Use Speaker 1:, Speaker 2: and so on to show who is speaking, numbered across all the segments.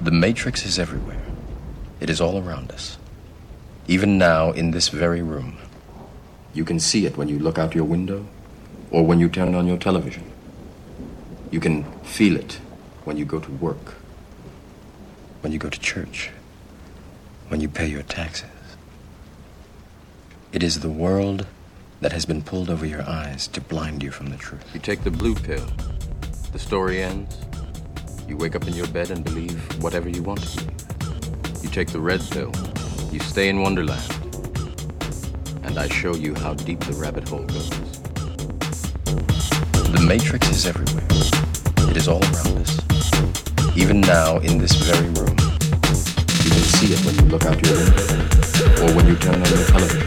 Speaker 1: The Matrix is everywhere. It is all around us. Even now, in this very room. You can see it when you look out your window or when you turn on your television. You can feel it when you go to work, when you go to church, when you pay your taxes. It is the world that has been pulled over your eyes to blind you from the truth. You take the blue pill, the story ends. You wake up in your bed and believe whatever you want to believe. You take the red pill, you stay in Wonderland, and I show you how deep the rabbit hole goes. The Matrix is everywhere. It is all around us. Even now, in this very room. You can see it when you look out your window or when you turn on your television.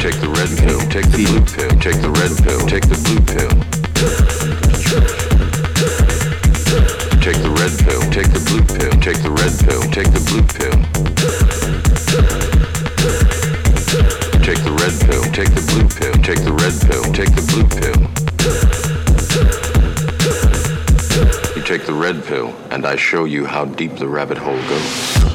Speaker 2: Take the red pill, take the blue pill, take the red pill, take the blue pill. Take the red pill, take the blue pill, take the red pill, take the blue pill. Take the red pill, take the blue pill, take the red pill, take the blue pill. You take the red pill, and I show you how deep the rabbit hole goes.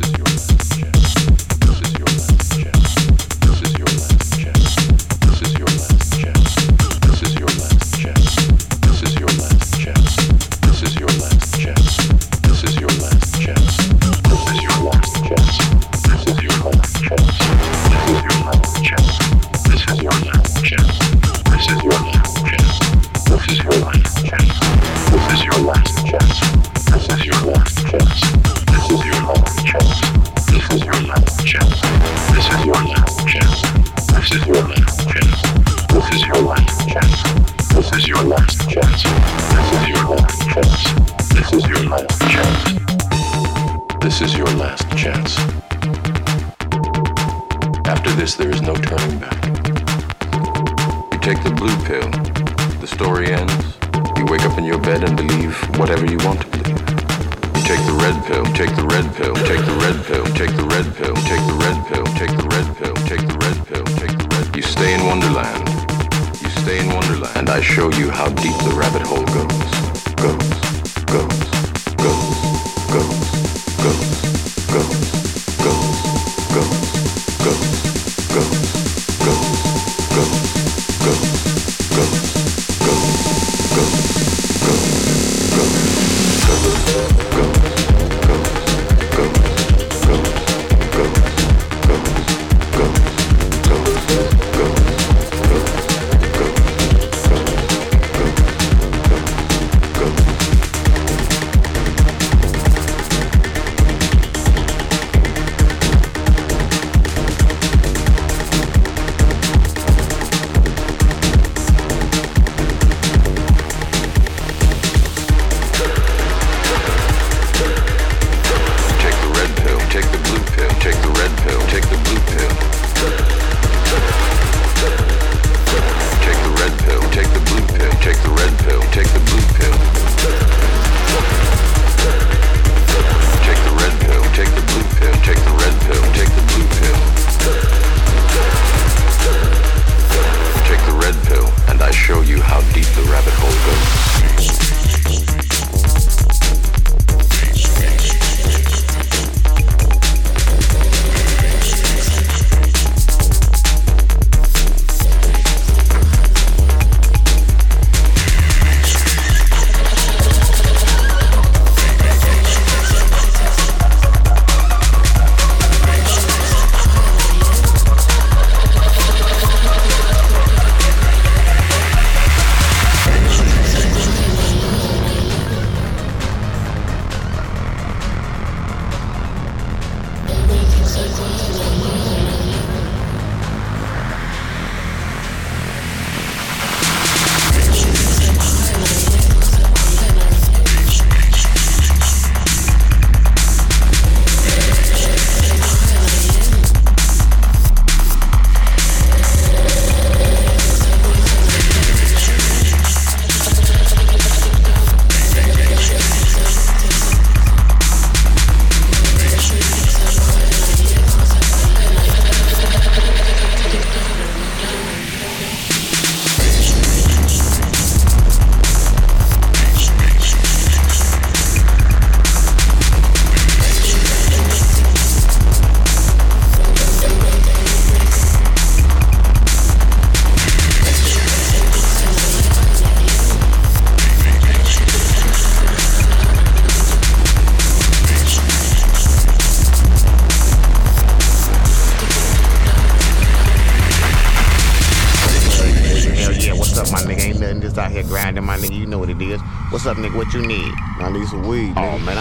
Speaker 3: what's up, nigga? What you need?
Speaker 4: I need some weed.
Speaker 3: Oh,
Speaker 4: nigga.
Speaker 3: Oh man,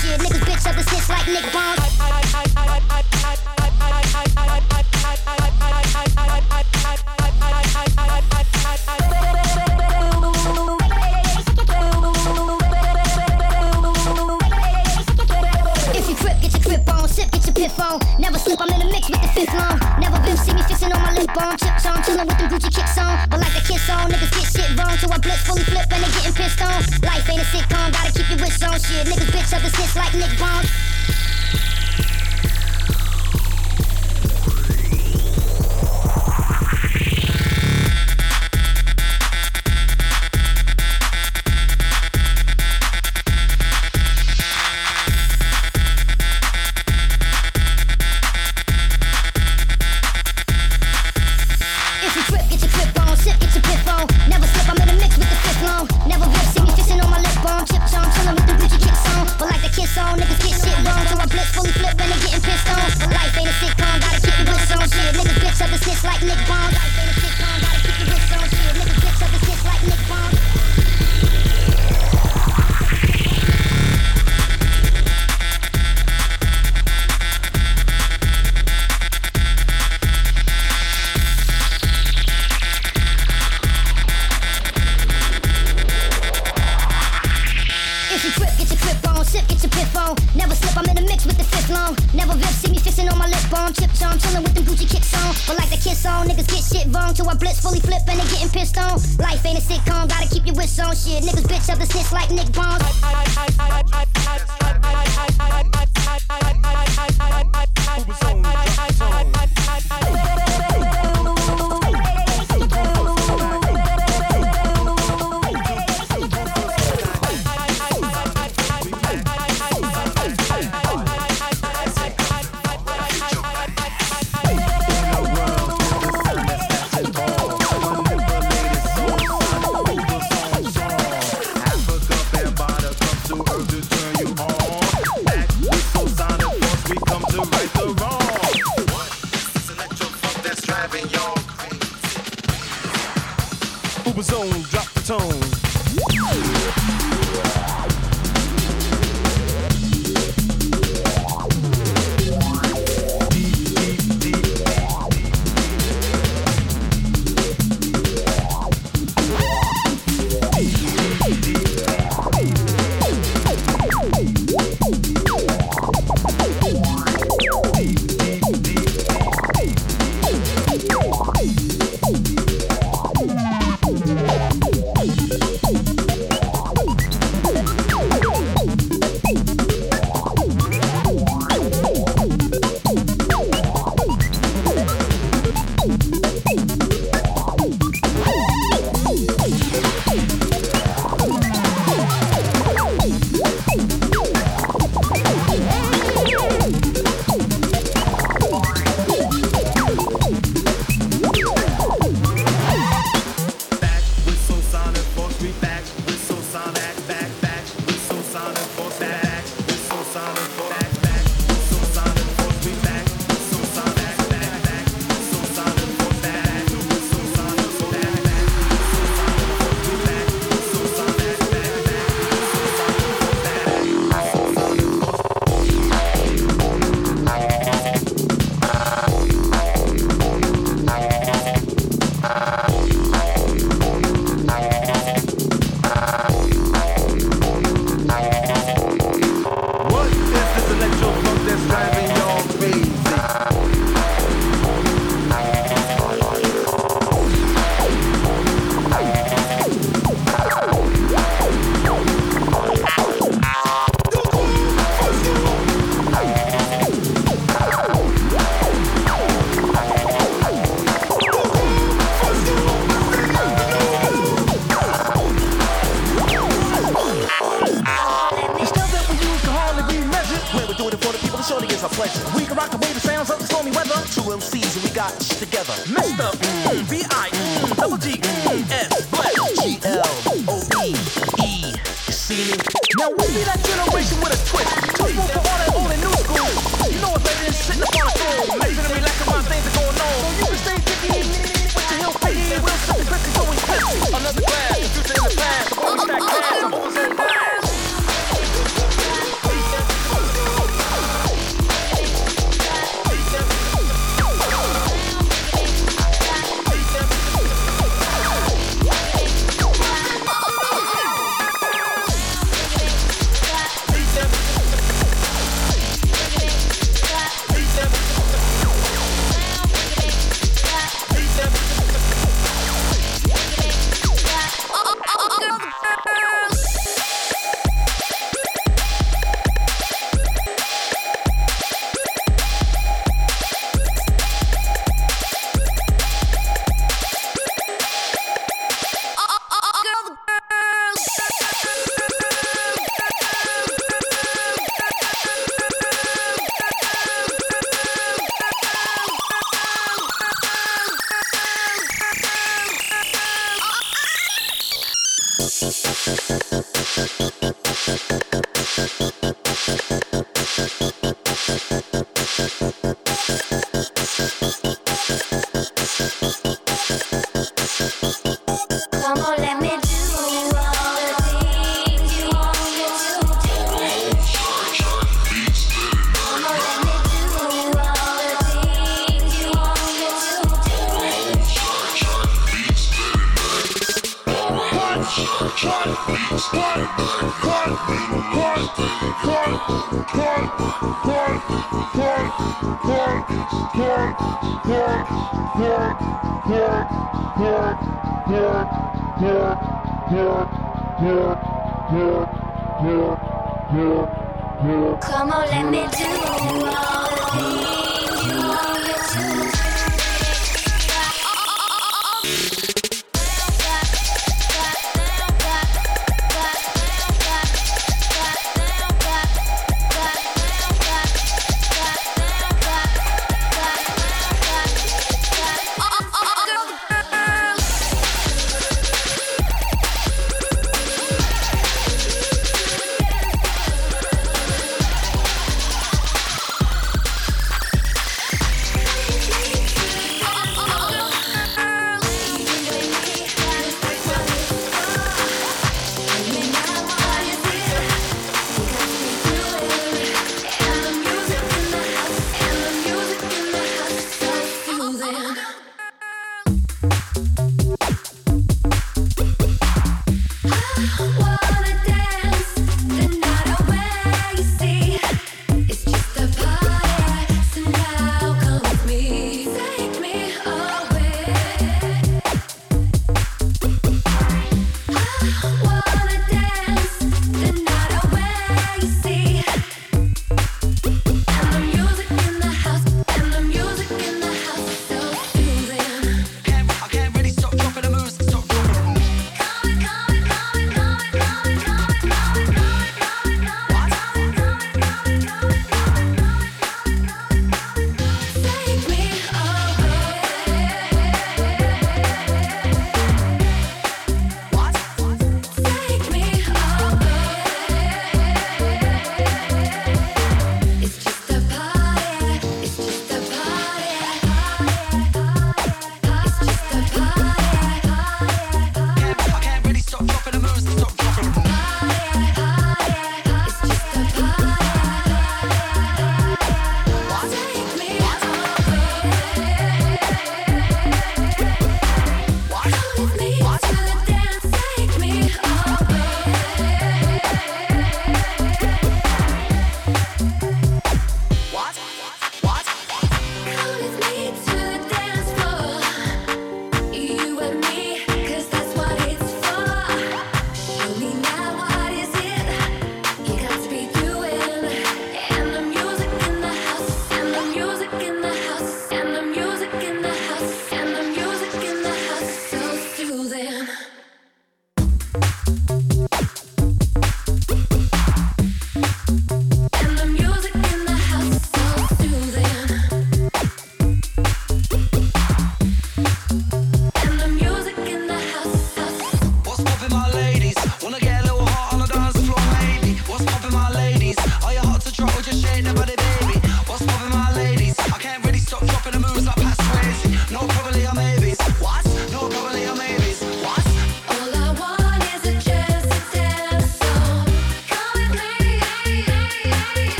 Speaker 3: shit.
Speaker 5: Niggas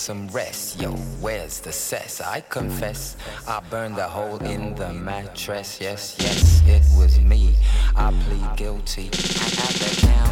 Speaker 6: some rest. Yo, where's the cess? I confess, I burned a hole in the mattress. Yes, yes, it was me. I plead guilty. I have it now.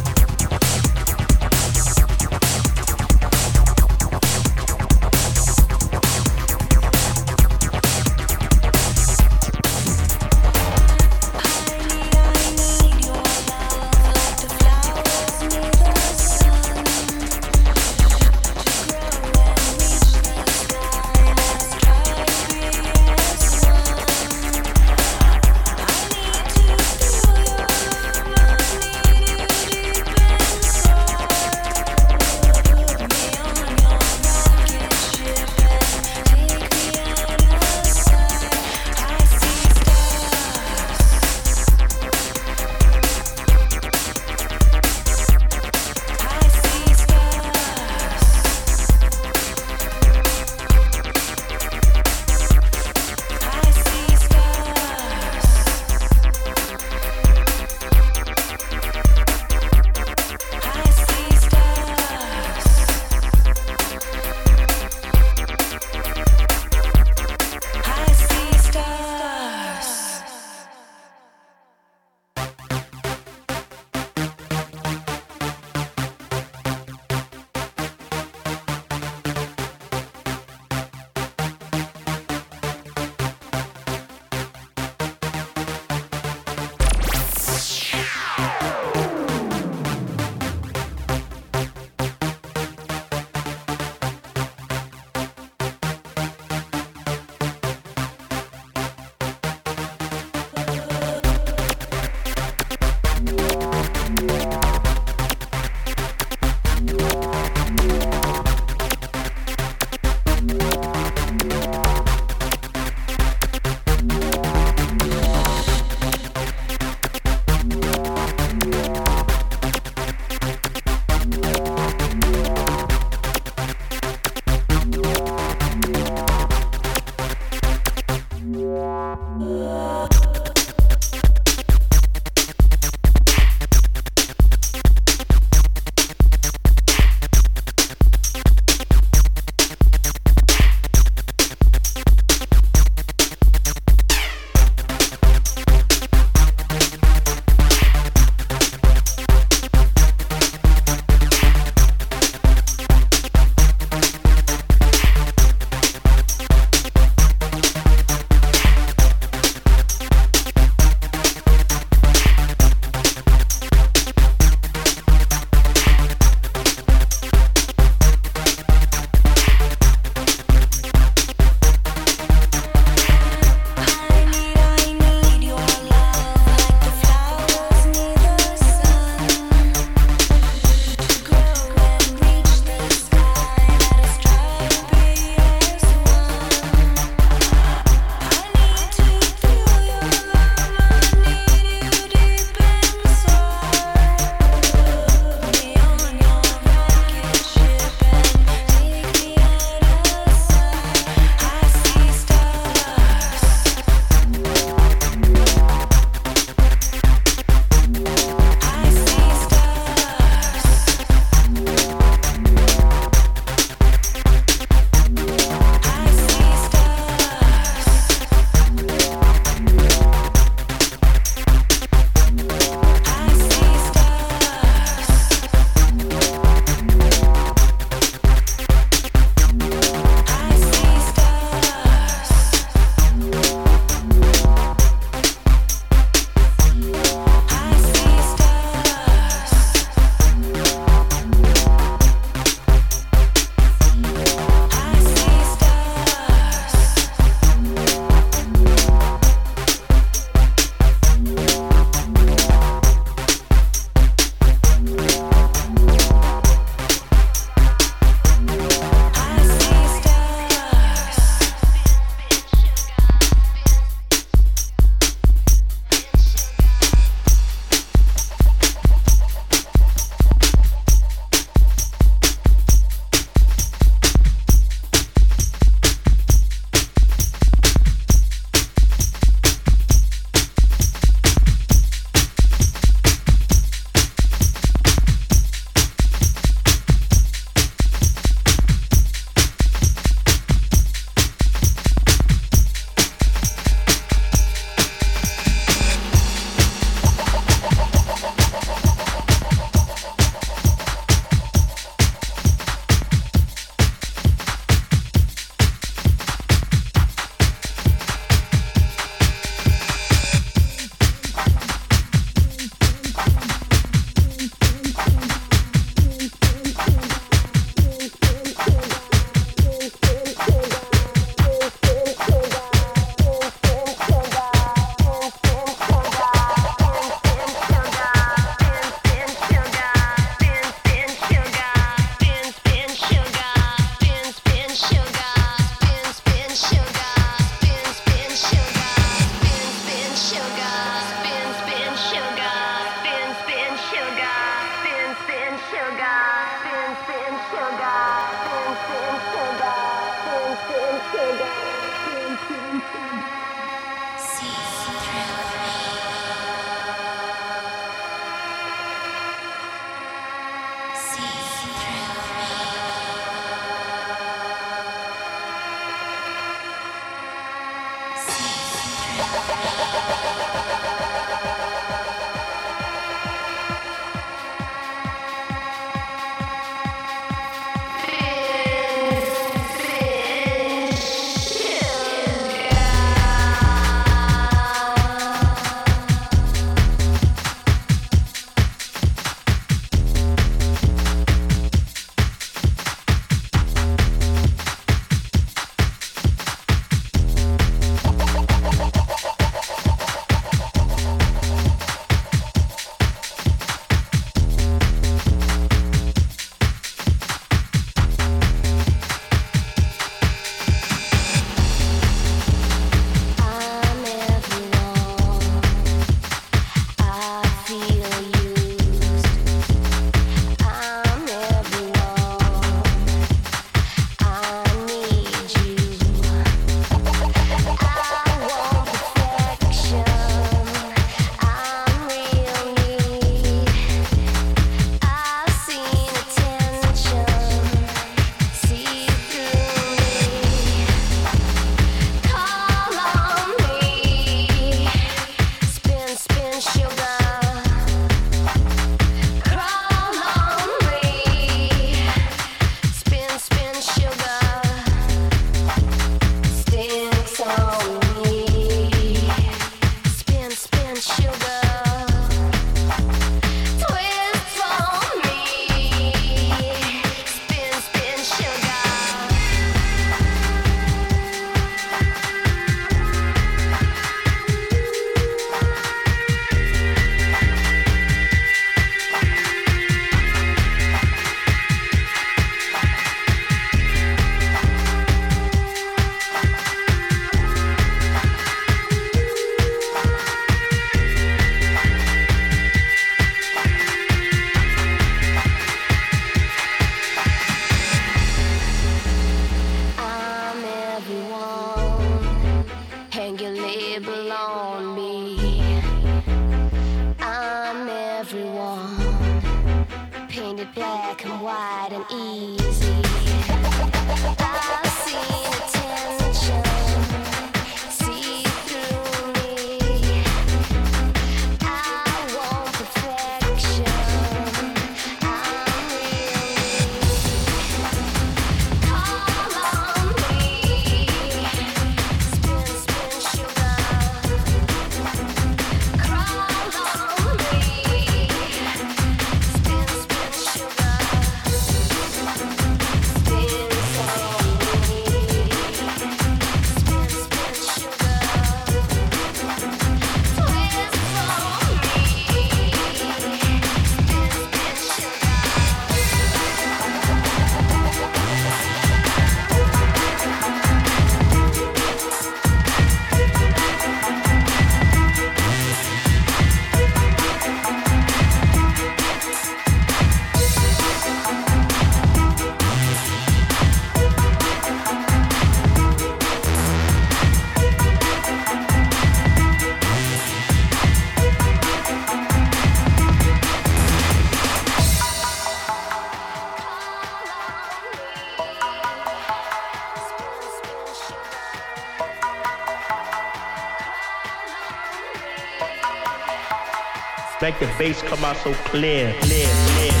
Speaker 6: Make the
Speaker 7: bass come out so clear, clear, clear,